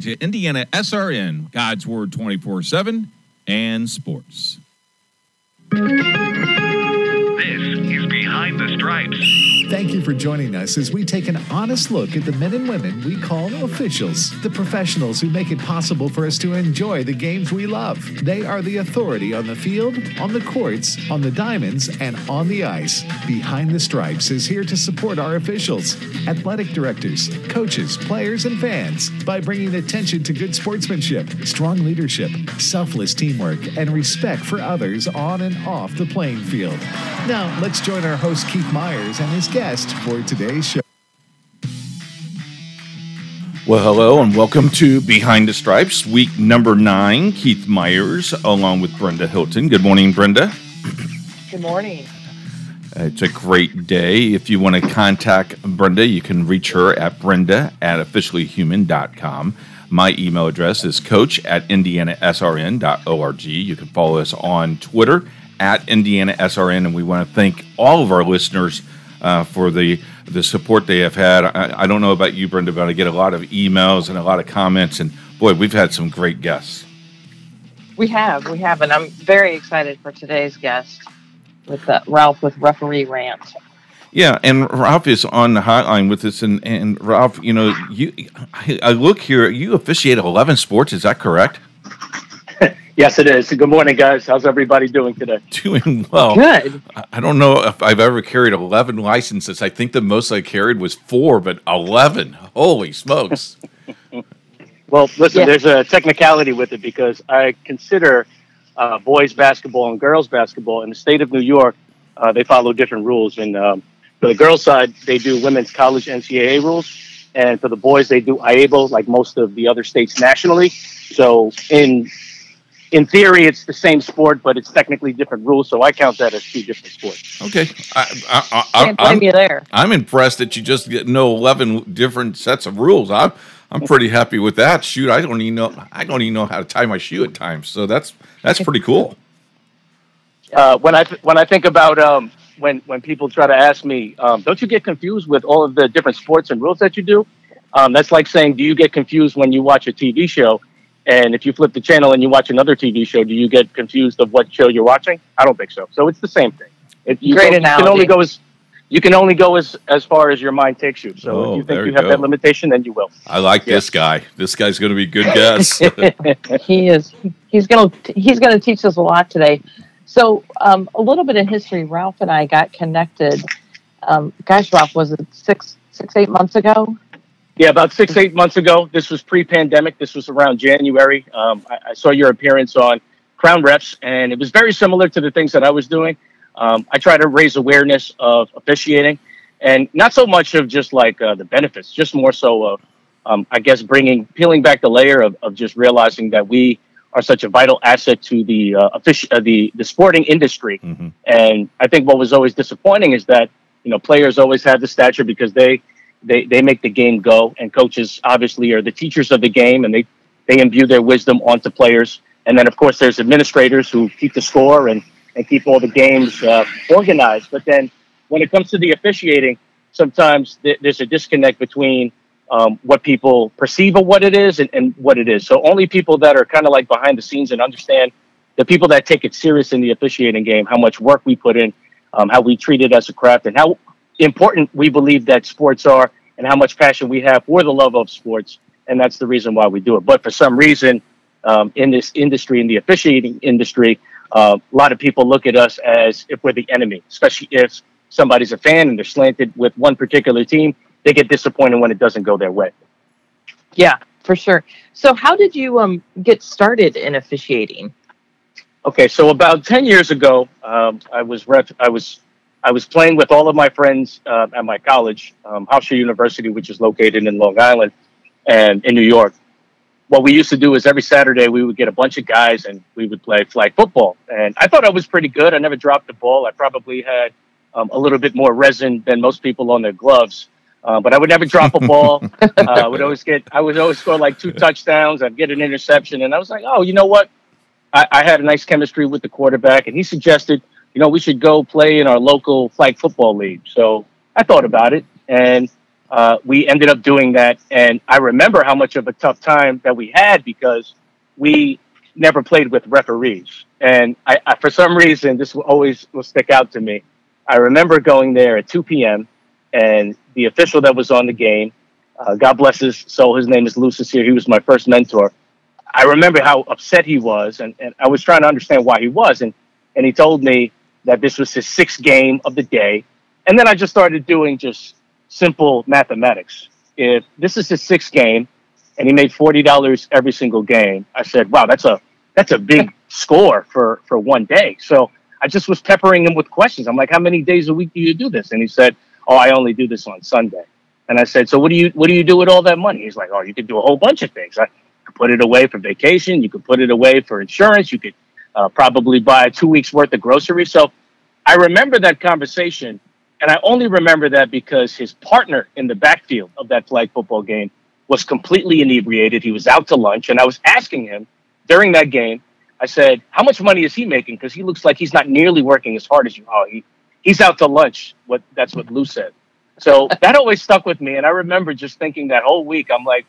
listening to Indiana SRN, God's Word 24 7 and Sports. This is Behind the Stripes. Thank you for joining us as we take an honest look at the men and women we call officials, the professionals who make it possible for us to enjoy the games we love. They are the authority on the field, on the courts, on the diamonds, and on the ice. Behind the Stripes is here to support our officials, athletic directors, coaches, players, and fans by bringing attention to good sportsmanship, strong leadership, selfless teamwork, and respect for others on and off the playing field. Now, let's join our host Keith Myers and his guest guest for today's show. Well, hello and welcome to Behind the Stripes, week number nine. Keith Myers along with Brenda Hilton. Good morning, Brenda. Good morning. Uh, it's a great day. If you want to contact Brenda, you can reach her at brenda at officiallyhuman.com. My email address is coach at indianasrn.org. You can follow us on Twitter at indianasrn, and we want to thank all of our listeners uh, for the the support they have had. I, I, don't know about you, Brenda, but I get a lot of emails and a lot of comments, and boy, we've had some great guests. We have, we have, and I'm very excited for today's guest with uh, Ralph with Referee Rant. Yeah, and Ralph is on the hotline with us, and, and Ralph, you know, you I look here, you officiate eleven sports. Is that correct? Yes, it is. Good morning, guys. How's everybody doing today? Doing well. Good. I don't know if I've ever carried 11 licenses. I think the most I carried was four, but 11. Holy smokes. well, listen, yeah. there's a technicality with it because I consider uh, boys basketball and girls basketball in the state of New York, uh, they follow different rules. And um, for the girls' side, they do women's college NCAA rules. And for the boys, they do IAABO, like most of the other states nationally. So in in theory, it's the same sport, but it's technically different rules. So I count that as two different sports. Okay, I, I, I, Can't blame I'm, you there. I'm impressed that you just know eleven different sets of rules. I'm I'm pretty happy with that. Shoot, I don't even know I don't even know how to tie my shoe at times. So that's that's pretty cool. Uh, when I when I think about um, when when people try to ask me, um, don't you get confused with all of the different sports and rules that you do? Um, that's like saying, do you get confused when you watch a TV show? And if you flip the channel and you watch another TV show, do you get confused of what show you're watching? I don't think so. So it's the same thing. It, you Great analogy. You can only go as you can only go as as far as your mind takes you. So oh, if you think you have go. that limitation, then you will. I like yeah. this guy. This guy's going to be good guess. he is. He's going to he's going to teach us a lot today. So um, a little bit of history. Ralph and I got connected. Um, gosh, Ralph, was it six six eight months ago? Yeah, about six, eight months ago. This was pre-pandemic. This was around January. Um, I, I, saw your appearance on Crown Refs, and it was very similar to the things that I was doing. Um, I try to raise awareness of officiating, and not so much of just like uh, the benefits, just more so of, um, I guess, bringing, peeling back the layer of, of just realizing that we are such a vital asset to the uh, offici- uh, the the sporting industry. Mm-hmm. And I think what was always disappointing is that you know players always had the stature because they they, they make the game go, and coaches obviously are the teachers of the game, and they, they imbue their wisdom onto players. And then, of course, there's administrators who keep the score and, and keep all the games uh, organized. But then when it comes to the officiating, sometimes th- there's a disconnect between um, what people perceive of what it is and, and what it is. So only people that are kind of like behind the scenes and understand the people that take it serious in the officiating game, how much work we put in, um, how we treat it as a craft, and how important we believe that sports are and how much passion we have for the love of sports. And that's the reason why we do it. But for some reason, um, in this industry, in the officiating industry, uh, a lot of people look at us as if we're the enemy, especially if somebody's a fan and they're slanted with one particular team. They get disappointed when it doesn't go their way. Yeah, for sure. So, how did you um, get started in officiating? Okay, so about ten years ago, um, I was ref- I was I was playing with all of my friends uh, at my college, um, Hofstra University, which is located in Long Island and in New York. What we used to do is every Saturday we would get a bunch of guys and we would play flag football. And I thought I was pretty good. I never dropped the ball. I probably had um, a little bit more resin than most people on their gloves. Uh, but I would never drop a ball. uh, I would always get, I would always score like two touchdowns. I'd get an interception. And I was like, oh, you know what? I, I had a nice chemistry with the quarterback. And he suggested, you know, we should go play in our local flag football league. So I thought about it, and uh, we ended up doing that. And I remember how much of a tough time that we had because we never played with referees. And I, I, for some reason, this will always will stick out to me. I remember going there at 2 p.m. and the official that was on the game, uh, God bless his soul, his name is Lucis here. He was my first mentor. I remember how upset he was, and, and I was trying to understand why he was. And, and he told me that this was his sixth game of the day. And then I just started doing just simple mathematics. If this is his sixth game and he made forty dollars every single game, I said, "Wow, that's a that's a big score for for one day." So I just was peppering him with questions. I'm like, "How many days a week do you do this?" And he said, "Oh, I only do this on Sunday." And I said, "So what do you what do you do with all that money?" He's like, "Oh, you could do a whole bunch of things. I could put it away for vacation. You could put it away for insurance. You could uh, probably buy two weeks worth of groceries." So I remember that conversation and I only remember that because his partner in the backfield of that flag football game was completely inebriated. He was out to lunch. And I was asking him during that game, I said, How much money is he making? Because he looks like he's not nearly working as hard as you. Oh, he, he's out to lunch. What that's what Lou said. So that always stuck with me. And I remember just thinking that whole week, I'm like,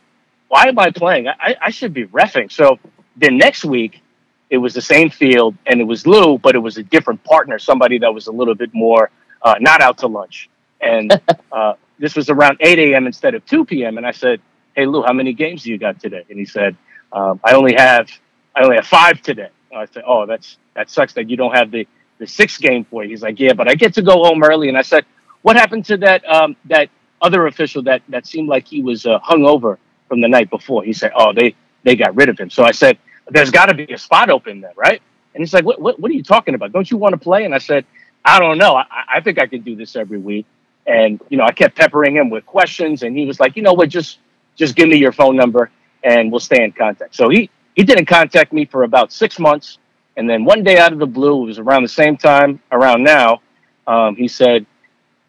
why am I playing? I, I should be refing. So then next week, it was the same field and it was Lou, but it was a different partner, somebody that was a little bit more uh, not out to lunch. And uh, this was around 8 a.m. instead of 2 p.m. And I said, "Hey Lou, how many games do you got today?" And he said, um, "I only have I only have five today." And I said, "Oh, that's that sucks that you don't have the the sixth game for you." He's like, "Yeah, but I get to go home early." And I said, "What happened to that um, that other official that that seemed like he was uh, hungover from the night before?" He said, "Oh, they they got rid of him." So I said, "There's got to be a spot open there, right?" And he's like, what, what, what are you talking about? Don't you want to play? And I said, I don't know. I, I think I can do this every week. And you know, I kept peppering him with questions, and he was like, you know what, just just give me your phone number, and we'll stay in contact. So he he didn't contact me for about six months, and then one day out of the blue, it was around the same time around now, um, he said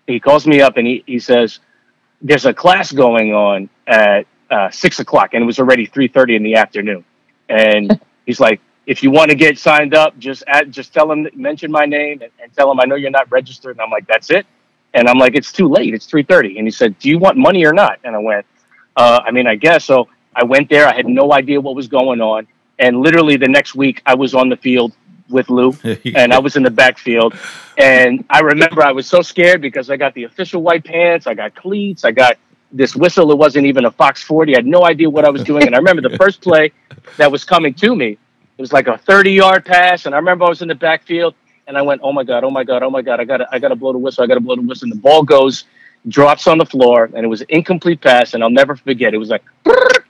he calls me up and he he says there's a class going on at uh, six o'clock, and it was already three thirty in the afternoon, and he's like, if you want to get signed up, just add, just tell them, mention my name and, and, tell him, I know you're not registered. And I'm like, that's it. And I'm like, it's too late. It's 3:30. And he said, do you want money or not? And I went, uh, I mean, I guess. So I went there. I had no idea what was going on. And literally the next week, I was on the field with Lou, and I was in the backfield. And I remember I was so scared because I got the official white pants, I got cleats, I got this whistle. It wasn't even a Fox 40. I had no idea what I was doing. And I remember the first play that was coming to me it was like a 30 yard pass. And I remember I was in the backfield and I went, oh my God, oh my God, oh my God, I gotta, I gotta blow the whistle, I gotta blow the whistle. And the ball goes, drops on the floor, and it was an incomplete pass. And I'll never forget. It was like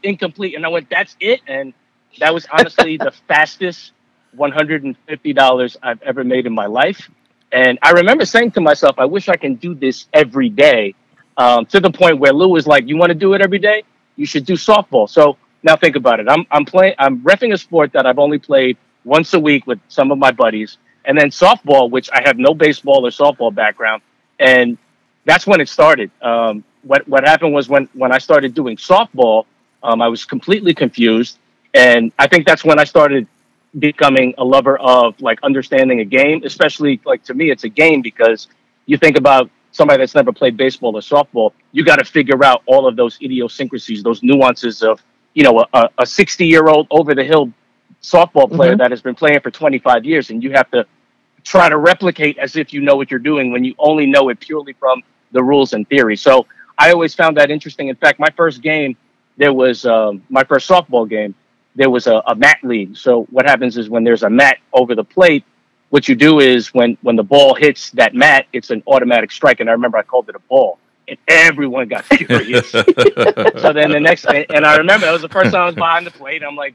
incomplete. And I went, that's it. And that was honestly the fastest $150 I've ever made in my life. And I remember saying to myself, I wish I can do this every day. Um, to the point where Lou was like, You want to do it every day? You should do softball. So now think about it. I'm I'm playing. I'm refing a sport that I've only played once a week with some of my buddies, and then softball, which I have no baseball or softball background, and that's when it started. Um, what what happened was when when I started doing softball, um, I was completely confused, and I think that's when I started becoming a lover of like understanding a game. Especially like to me, it's a game because you think about somebody that's never played baseball or softball, you got to figure out all of those idiosyncrasies, those nuances of you know, a 60 year old over the hill softball player mm-hmm. that has been playing for 25 years, and you have to try to replicate as if you know what you're doing when you only know it purely from the rules and theory. So I always found that interesting. In fact, my first game, there was um, my first softball game, there was a, a mat lead. So what happens is when there's a mat over the plate, what you do is when when the ball hits that mat, it's an automatic strike. And I remember I called it a ball and everyone got furious. so then the next, and I remember that was the first time I was behind the plate. I'm like,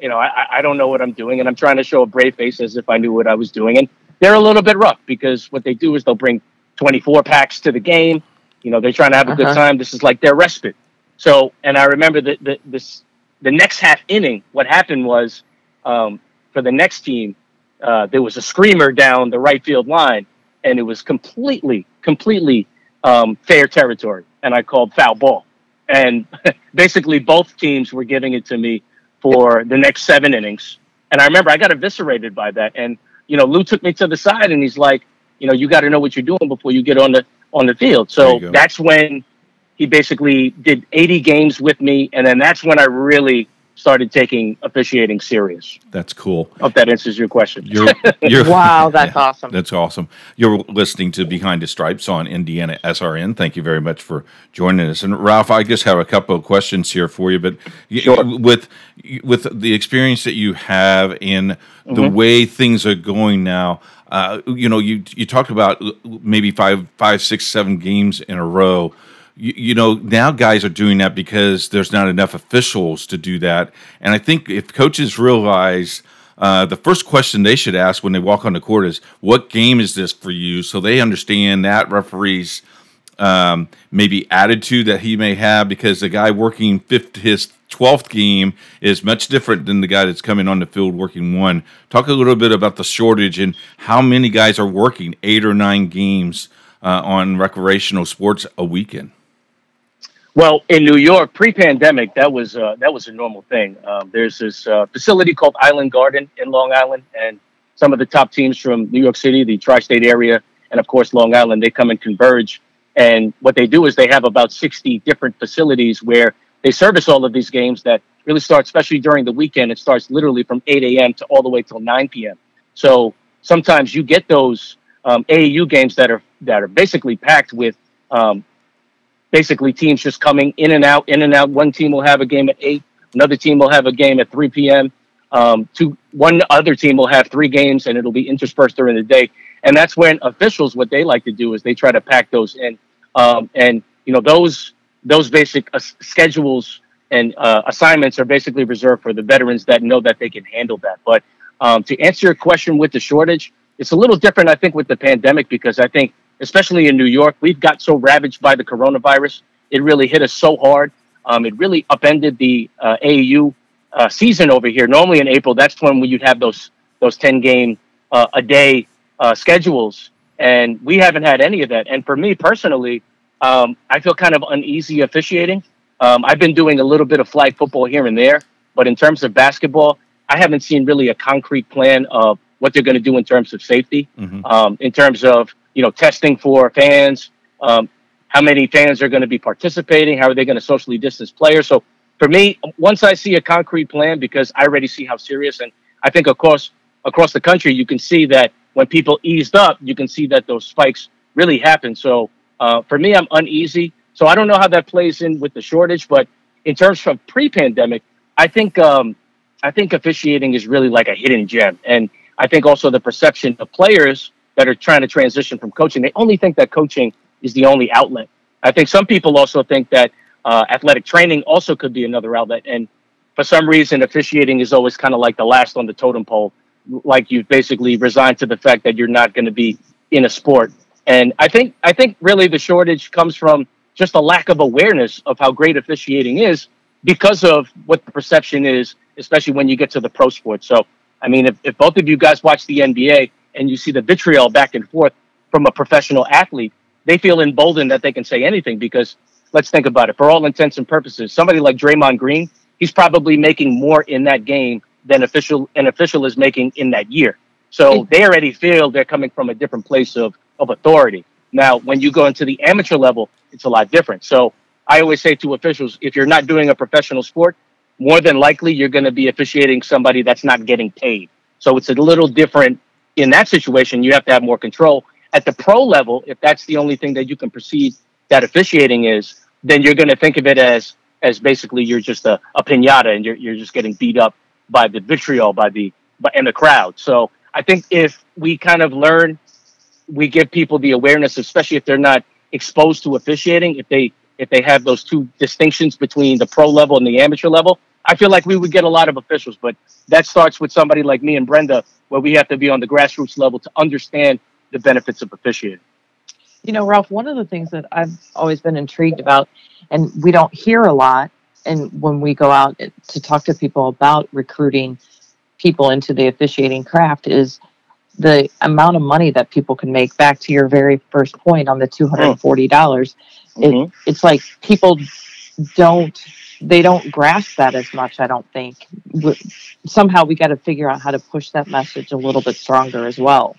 you know, I, I don't know what I'm doing, and I'm trying to show a brave face as if I knew what I was doing. And they're a little bit rough because what they do is they'll bring 24 packs to the game. You know, they're trying to have a uh-huh. good time. This is like their respite. So, and I remember that the, this the next half inning. What happened was um, for the next team, uh, there was a screamer down the right field line, and it was completely, completely um, fair territory, and I called foul ball. And basically, both teams were giving it to me for the next seven innings. And I remember I got eviscerated by that. And you know, Lou took me to the side, and he's like, you know, you got to know what you're doing before you get on the on the field. So that's when he basically did 80 games with me, and then that's when I really started taking officiating serious. That's cool. Hope that answers your question. You're, you're, Wow, that's awesome. That's awesome. You're listening to Behind the Stripes on Indiana SRN. Thank you very much for joining us. And Ralph, I just have a couple of questions here for you. But y- Sure. with with the experience that you have in the way things are going now, uh, you know, you you talked about maybe five, five, six, seven games in a row. You, you know, now guys are doing that because there's not enough officials to do that. And I think if coaches realize uh, the first question they should ask when they walk on the court is, "What game is this for you?" So they understand that referee's um, maybe attitude that he may have because the guy working fifth, his twelfth game is much different than the guy that's coming on the field working one. Talk a little bit about the shortage and how many guys are working eight or nine games uh, on recreational sports a weekend. Well, in New York, pre-pandemic, that was uh, that was a normal thing. Um, there's this uh, facility called Island Garden in Long Island, and some of the top teams from New York City, the tri-state area, and of course Long Island, they come and converge. And what they do is they have about 60 different facilities where they service all of these games that really start, especially during the weekend. It starts literally from 8 a.m. to all the way till 9 p.m. So sometimes you get those um, AAU games that are that are basically packed with um, basically teams just coming in and out, in and out. One team will have a game at eight, another team will have a game at 3 p.m. Um, two, one other team will have three games, and it'll be interspersed during the day. And that's when officials, what they like to do is they try to pack those in. Um, and you know those those basic uh, schedules and uh, assignments are basically reserved for the veterans that know that they can handle that. But um, to answer your question with the shortage, it's a little different, I think, with the pandemic because I think, especially in New York, we've got so ravaged by the coronavirus. It really hit us so hard. Um, it really upended the uh, AAU uh, season over here. Normally in April, that's when you'd have those those ten game uh, a day uh, schedules, and we haven't had any of that. And for me personally, um, I feel kind of uneasy officiating. Um, I've been doing a little bit of flag football here and there, but in terms of basketball, I haven't seen really a concrete plan of what they're going to do in terms of safety, Mhm. um, in terms of you know testing for fans, um, how many fans are going to be participating, how are they going to socially distance players. So for me, once I see a concrete plan, because I already see how serious, and I think across across the country, you can see that when people eased up, you can see that those spikes really happen. So uh, for me, I'm uneasy. So I don't know how that plays in with the shortage, but in terms of pre-pandemic, I think um, I think officiating is really like a hidden gem, and I think also the perception of players that are trying to transition from coaching, they only think that coaching is the only outlet. I think some people also think that uh, athletic training also could be another outlet, and for some reason, officiating is always kind of like the last on the totem pole, like you've basically resigned to the fact that you're not going to be in a sport. And I think I think really the shortage comes from just a lack of awareness of how great officiating is because of what the perception is, especially when you get to the pro sports. So, I mean, if, if both of you guys watch the NBA and you see the vitriol back and forth from a professional athlete, they feel emboldened that they can say anything because let's think about it. For all intents and purposes, somebody like Draymond Green, he's probably making more in that game than official an official is making in that year. So they already feel they're coming from a different place of, of authority. Now, when you go into the amateur level, it's a lot different. So I always say to officials, if you're not doing a professional sport, more than likely you're going to be officiating somebody that's not getting paid. So it's a little different in that situation. You have to have more control. At the pro level, if that's the only thing that you can perceive that officiating is, then you're going to think of it as as basically you're just a, a pinata and you're you're just getting beat up by the vitriol by the by, and the crowd. So I think if we kind of learn, we give people the awareness, especially if they're not exposed to officiating, if they if they have those two distinctions between the pro level and the amateur level, I feel like we would get a lot of officials. But that starts with somebody like me and Brenda, where we have to be on the grassroots level to understand the benefits of officiating. You know, Ralph, one of the things that I've always been intrigued about, and we don't hear a lot, and when we go out to talk to people about recruiting people into the officiating craft, is the amount of money that people can make. Back to your very first point on the two hundred and forty dollars, Mhm. it's like people don't they don't grasp that as much. I don't think. Somehow we got to figure out how to push that message a little bit stronger as well.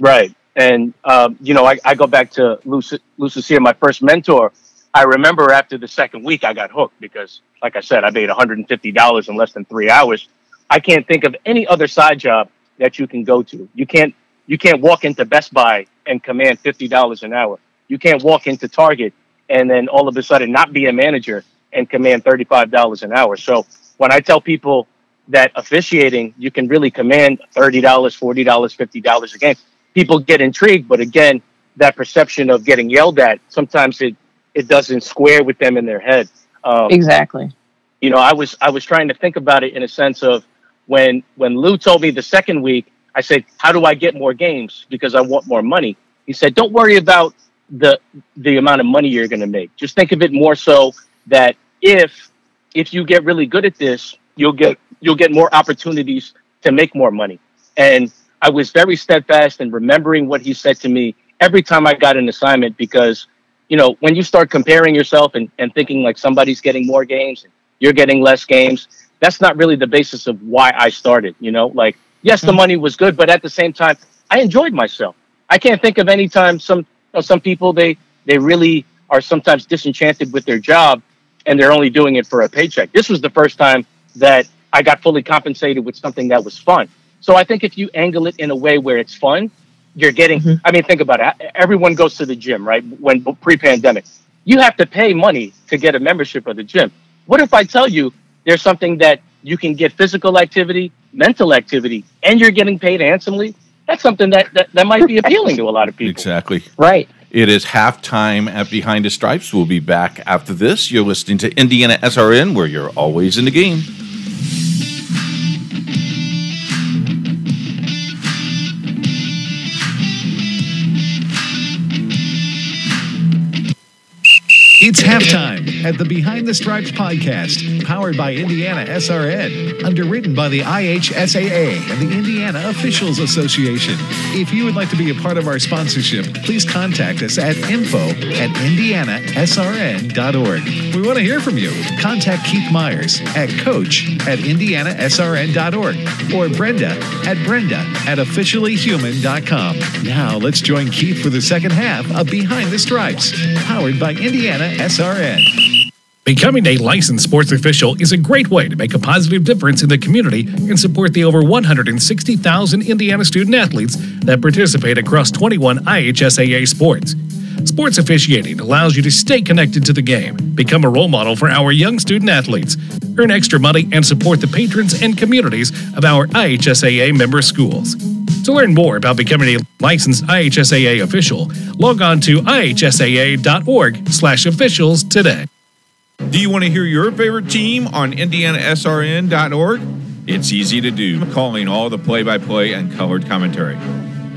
Right. And, um, you know, I, I go back to Lucy, Sear, my first mentor. I remember after the second week, I got hooked because, like I said, I made $150 in less than three hours. I can't think of any other side job that you can go to. You can't you can't walk into Best Buy and command fifty dollars an hour. You can't walk into Target and then all of a sudden not be a manager and command thirty five dollars an hour. So when I tell people that officiating you can really command thirty dollars, forty dollars, fifty dollars a game, people get intrigued. But again, that perception of getting yelled at sometimes it it doesn't square with them in their head. Um, exactly. You know, I was I was trying to think about it in a sense of when when Lou told me the second week, I said, "How do I get more games? Because I want more money." He said, "Don't worry about the the amount of money you're going to make. Just think of it more so that if if you get really good at this, you'll get you'll get more opportunities to make more money." And I was very steadfast in remembering what he said to me every time I got an assignment because you know when you start comparing yourself and, and thinking like somebody's getting more games and you're getting less games that's not really the basis of why I started. You know, like yes, the mm-hmm. money was good, but at the same time, I enjoyed myself. I can't think of any time some you know, some people they they really are sometimes disenchanted with their job and they're only doing it for a paycheck. This was the first time that I got fully compensated with something that was fun. So I think if you angle it in a way where it's fun, you're getting. Mm-hmm. I mean, think about it. Everyone goes to the gym, right? When pre-pandemic, you have to pay money to get a membership of the gym. What if I tell you there's something that you can get physical activity, mental activity, and you're getting paid handsomely, that's something that, that, that might be appealing to a lot of people. Exactly. Right. It is halftime at Behind the Stripes. We'll be back after this. You're listening to Indiana SRN, where you're always in the game. It's halftime at the Behind the Stripes podcast, powered by Indiana SRN, underwritten by the IHSAA and the Indiana Officials Association. If you would like to be a part of our sponsorship, please contact us at info at indianasrn.org. We want to hear from you. Contact Keith Myers at coach at indianasrn.org or Brenda at brenda at officiallyhuman.com. Now let's join Keith for the second half of Behind the Stripes, powered by Indiana SRN. Becoming a licensed sports official is a great way to make a positive difference in the community and support the over 160,000 Indiana student athletes that participate across 21 IHSAA sports. Sports officiating allows you to stay connected to the game, become a role model for our young student athletes, earn extra money, and support the patrons and communities of our IHSAA member schools. To learn more about becoming a licensed IHSAA official, log on to ihsaa.org/officials today. Do you want to hear your favorite team on IndianaSRN.org? It's easy to do, calling all the play by play and colored commentary.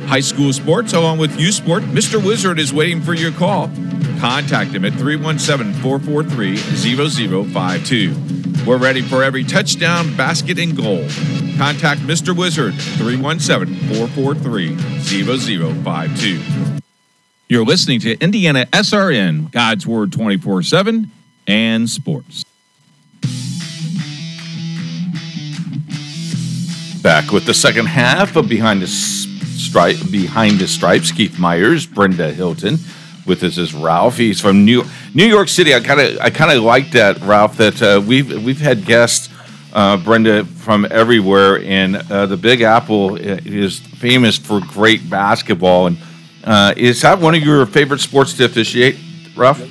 High school sports, along with U Sport, Mr. Wizard is waiting for your call. Contact him at 317 443 0052. We're ready for every touchdown, basket, and goal. Contact Mr. Wizard 317 443 0052. You're listening to Indiana SRN, God's Word 24 7 and sports. Back with the second half of Behind the Stripe, Behind the Stripes, Keith Myers, Brenda Hilton. With us is Ralph. He's from New New York City. I kind of I kind of like that, Ralph. That uh, we've we've had guests, uh, Brenda, from everywhere, and uh, the Big Apple is famous for great basketball. And uh, is that one of your favorite sports to officiate, Ralph?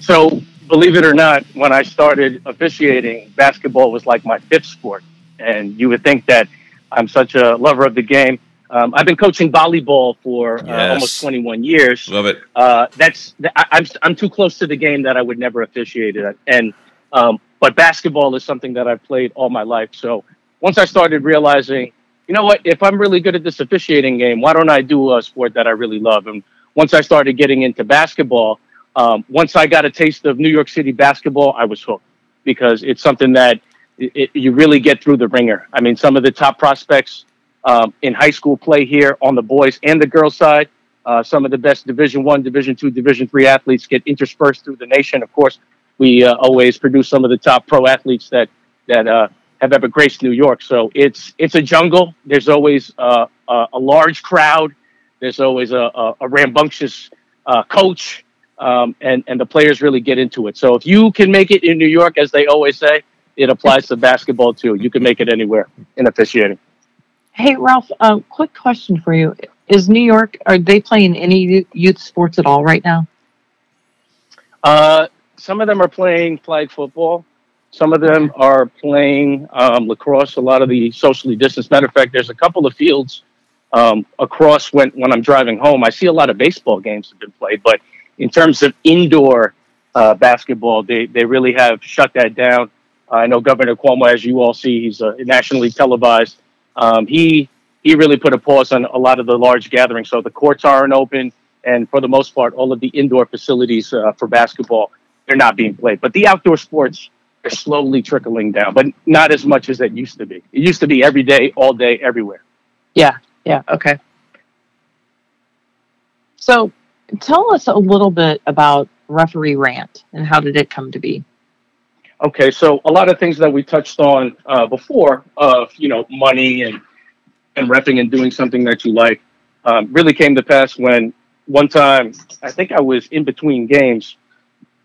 So believe it or not, when I started officiating, basketball was like my fifth sport. And you would think that I'm such a lover of the game. Um, I've been coaching volleyball for uh, yes. almost 21 years. Love it. Uh, that's I, I'm I'm too close to the game that I would never officiate it. And um, but basketball is something that I've played all my life. So once I started realizing, you know what, if I'm really good at this officiating game, why don't I do a sport that I really love? And once I started getting into basketball, um, once I got a taste of New York City basketball, I was hooked because it's something that it, it, you really get through the wringer. I mean, some of the top prospects um, in high school play here on the boys and the girls side. Uh, some of the best Division One, Division Two, Division Three athletes get interspersed through the nation. Of course, we uh, always produce some of the top pro athletes that that uh, have ever graced New York. So it's it's a jungle. There's always uh, a, a large crowd. There's always a, a, a rambunctious uh, coach um, and and the players really get into it. So if you can make it in New York, as they always say, it applies to basketball too. You can make it anywhere in officiating. Hey, Ralph, um, quick question for you. Is New York, are they playing any youth sports at all right now? Uh, some of them are playing flag football. Some of them are playing um, lacrosse. A lot of the socially distanced. Matter of fact, there's a couple of fields um, across when when I'm driving home. I see a lot of baseball games have been played, but in terms of indoor uh, basketball, they they really have shut that down. I know Governor Cuomo, as you all see, he's uh, nationally televised. Um, he he really put a pause on a lot of the large gatherings. So the courts aren't open, and for the most part, all of the indoor facilities uh, for basketball they're not being played. But the outdoor sports are slowly trickling down, but not as much as it used to be. It used to be every day, all day, everywhere. Yeah, yeah, okay. So tell us a little bit about referee rant and how did it come to be? Okay, so a lot of things that we touched on uh, before of you know money and and refing and doing something that you like um, really came to pass when one time I think I was in between games.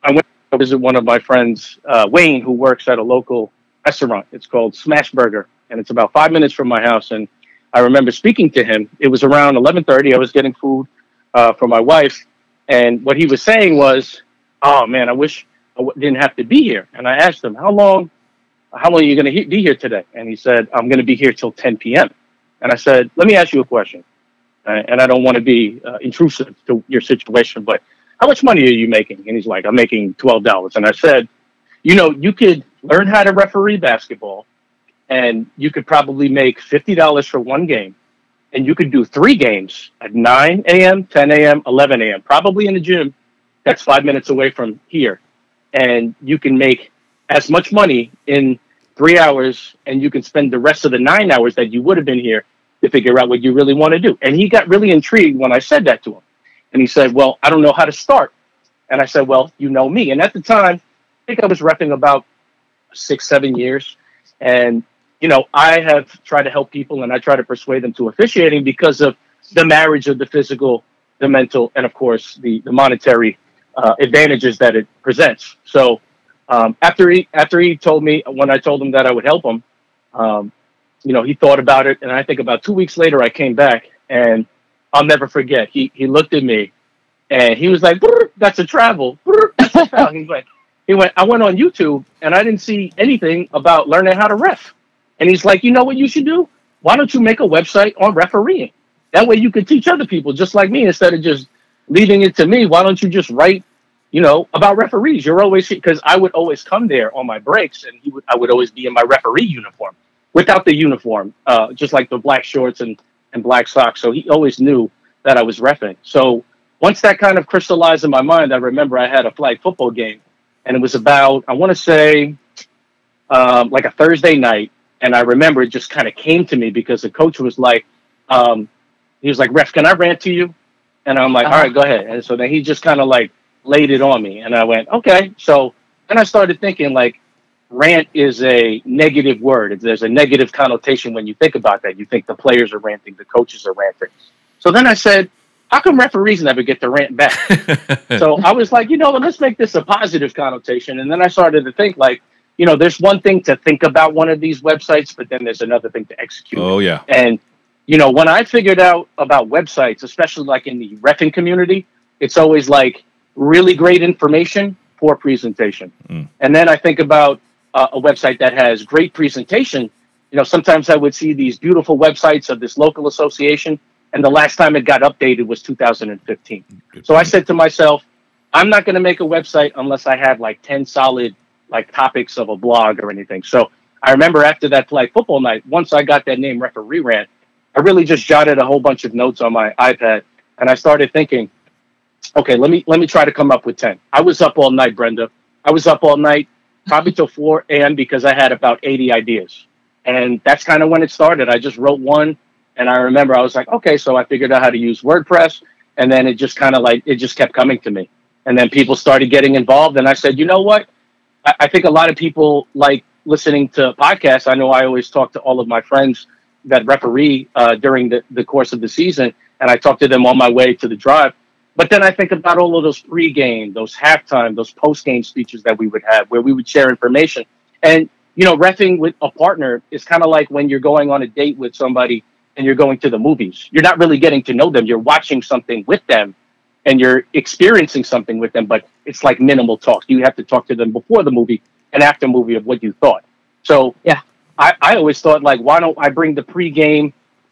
I went to visit one of my friends, uh, Wayne, who works at a local restaurant. It's called Smashburger, and it's about five minutes from my house. And I remember speaking to him. It was around eleven thirty. I was getting food uh, for my wife, and what he was saying was, "Oh man, I wish I w- didn't have to be here." And I asked him, "How long? How long are you going to he- be here today?" And he said, "I'm going to be here till 10 p.m." And I said, "Let me ask you a question." Uh, and I don't want to be uh, intrusive to your situation, but how much money are you making? And he's like, I'm making twelve dollars. And I said, you know, you could learn how to referee basketball, and you could probably make fifty dollars for one game, and you could do three games at nine a.m., ten a.m., eleven a.m. Probably in the gym that's five minutes away from here, and you can make as much money in three hours, and you can spend the rest of the nine hours that you would have been here to figure out what you really want to do. And he got really intrigued when I said that to him. And he said, Well, I don't know how to start. And I said, Well, you know me. And at the time, I think I was repping about six, seven years. And, you know, I have tried to help people and I try to persuade them to officiating because of the marriage of the physical, the mental, and of course, the, the monetary uh, advantages that it presents. So um, after he after he told me when I told him that I would help him, um, you know, he thought about it, and I think about two weeks later, I came back, and I'll never forget. He he looked at me, and he was like, "That's a travel." That's a travel." He went, he went. I went on YouTube, and I didn't see anything about learning how to ref. And he's like, "You know what you should do? Why don't you make a website on refereeing? That way you could teach other people just like me instead of just leaving it to me. Why don't you just write?" You know about referees. You're always because I would always come there on my breaks, and would I would always be in my referee uniform without the uniform, uh, just like the black shorts and, and black socks. So he always knew that I was refing. So once that kind of crystallized in my mind, I remember I had a flag football game, and it was about I want to say um, like a Thursday night, and I remember it just kind of came to me because the coach was like, um, he was like, "Ref, can I rant to you?" And I'm like, "All right, go ahead." And so then he just kind of like laid it on me, and I went, "Okay." So then I started thinking like rant is a negative word. There's a negative connotation when you think about that. You think the players are ranting, the coaches are ranting. So then I said, how come referees never get to rant back? so I was like, you know, let's make this a positive connotation. And then I started to think like, you know, there's one thing to think about one of these websites, but then there's another thing to execute. Oh yeah. And you know, when I figured out about websites, especially like in the refing community, it's always like really great information, poor presentation. Mm. And then I think about uh, a website that has great presentation. You know, sometimes I would see these beautiful websites of this local association, and the last time it got updated was 2015. Good So I said to myself, I'm not going to make a website unless I have like 10 solid like topics of a blog or anything. So I remember after that flag football night, once I got that name referee rant, I really just jotted a whole bunch of notes on my iPad and I started thinking, okay, let me let me try to come up with 10. I was up all night, Brenda. I was up all night, probably till 4 a.m. because I had about 80 ideas. And that's kind of when it started. I just wrote one and I remember I was like, okay, so I figured out how to use WordPress and then it just kind of like it just kept coming to me. And then people started getting involved and I said, you know what? I, think a lot of people like listening to podcasts. I know I always talk to all of my friends that referee uh, during the, the course of the season, and I talk to them on my way to the drive. But then I think about all of those pre-game, those halftime, those post-game speeches that we would have, where we would share information. And you know, refing with a partner is kind of like when you're going on a date with somebody and you're going to the movies. You're not really getting to know them. You're watching something with them, and you're experiencing something with them. But it's like minimal talk. You have to talk to them before the movie and after movie of what you thought. So Yeah. I, I always thought like, why don't I bring the pre-game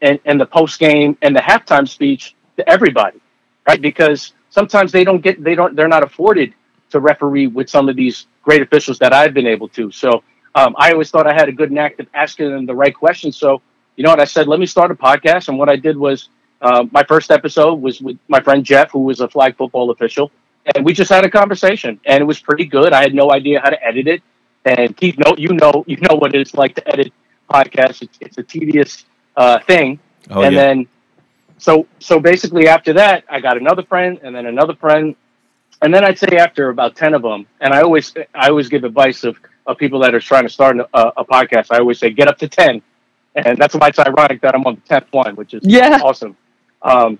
and, and the post-game and the halftime speech to everybody, right? Because sometimes they don't get they don't they're not afforded to referee with some of these great officials that I've been able to. So um, I always thought I had a good knack of asking them the right questions. So you know what I said? Let me start a podcast, and what I did was uh, my first episode was with my friend Jeff, who was a flag football official, and we just had a conversation, and it was pretty good. I had no idea how to edit it, and Keith, know you know you know what it's like to edit podcasts. It's, it's a tedious uh, thing, Oh, and yeah. then so so basically after that, I got another friend, and then another friend, and then I'd say after about ten of them, and I always I always give advice of, of people that are trying to start a, a podcast. I always say get up to ten, and that's why it's ironic that I'm on the tenth one, which is Yeah. awesome. Um,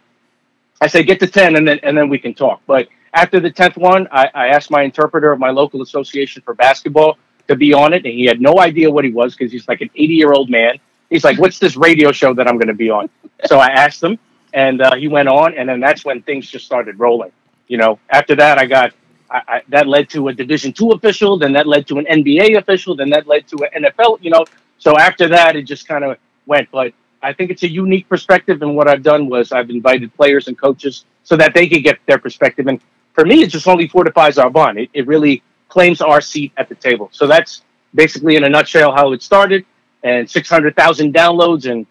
I say get to ten, and then and then we can talk. But after the tenth one, I, I asked my interpreter of my local association for basketball to be on it, and he had no idea what he was because he's like an 80 year old man. He's like, "What's this radio show that I'm going to be on?" so I asked him, and uh, he went on, and then that's when things just started rolling. You know, after that, I got I, I, that led to a Division two official, then that led to an NBA official, then that led to an NFL. You know, so after that, it just kind of went. But I think it's a unique perspective, and what I've done was I've invited players and coaches so that they could get their perspective. And for me, it just only fortifies our bond. It, it really claims our seat at the table. So that's basically, in a nutshell, how it started. And 600,000 downloads and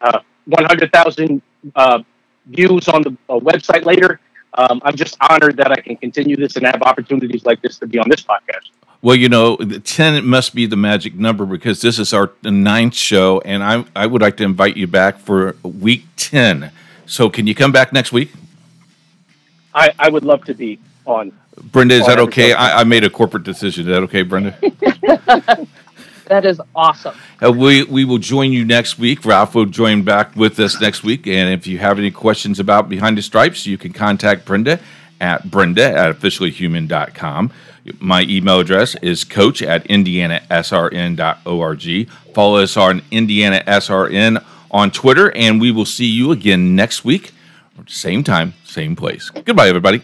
uh, 100,000 uh, views on the uh, website later. Um, I'm just honored that I can continue this and have opportunities like this to be on this podcast. Well, you know, the 10 must be the magic number because this is our ninth show, and I, I would like to invite you back for week 10. So, can you come back next week? I, I would love to be on. Brenda, is Oh, that okay? I, I made a corporate decision. Is that okay, Brenda? That is awesome. Uh, we, we will join you next week. Ralph will join back with us next week. And if you have any questions about Behind the Stripes, you can contact Brenda at brenda at officiallyhuman.com. My email address is coach at indianasrn.org. Follow us on Indiana SRN on Twitter, and we will see you again next week. Same time, same place. Goodbye, everybody.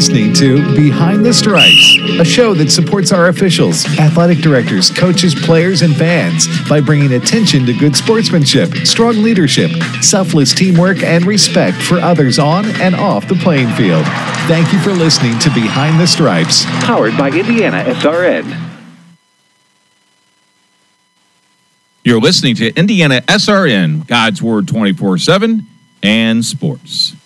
Listening to Behind the Stripes, a show that supports our officials, athletic directors, coaches, players, and fans by bringing attention to good sportsmanship, strong leadership, selfless teamwork, and respect for others on and off the playing field. Thank you for listening to Behind the Stripes. Powered by Indiana SRN. You're listening to Indiana SRN, God's Word 24 7 and Sports.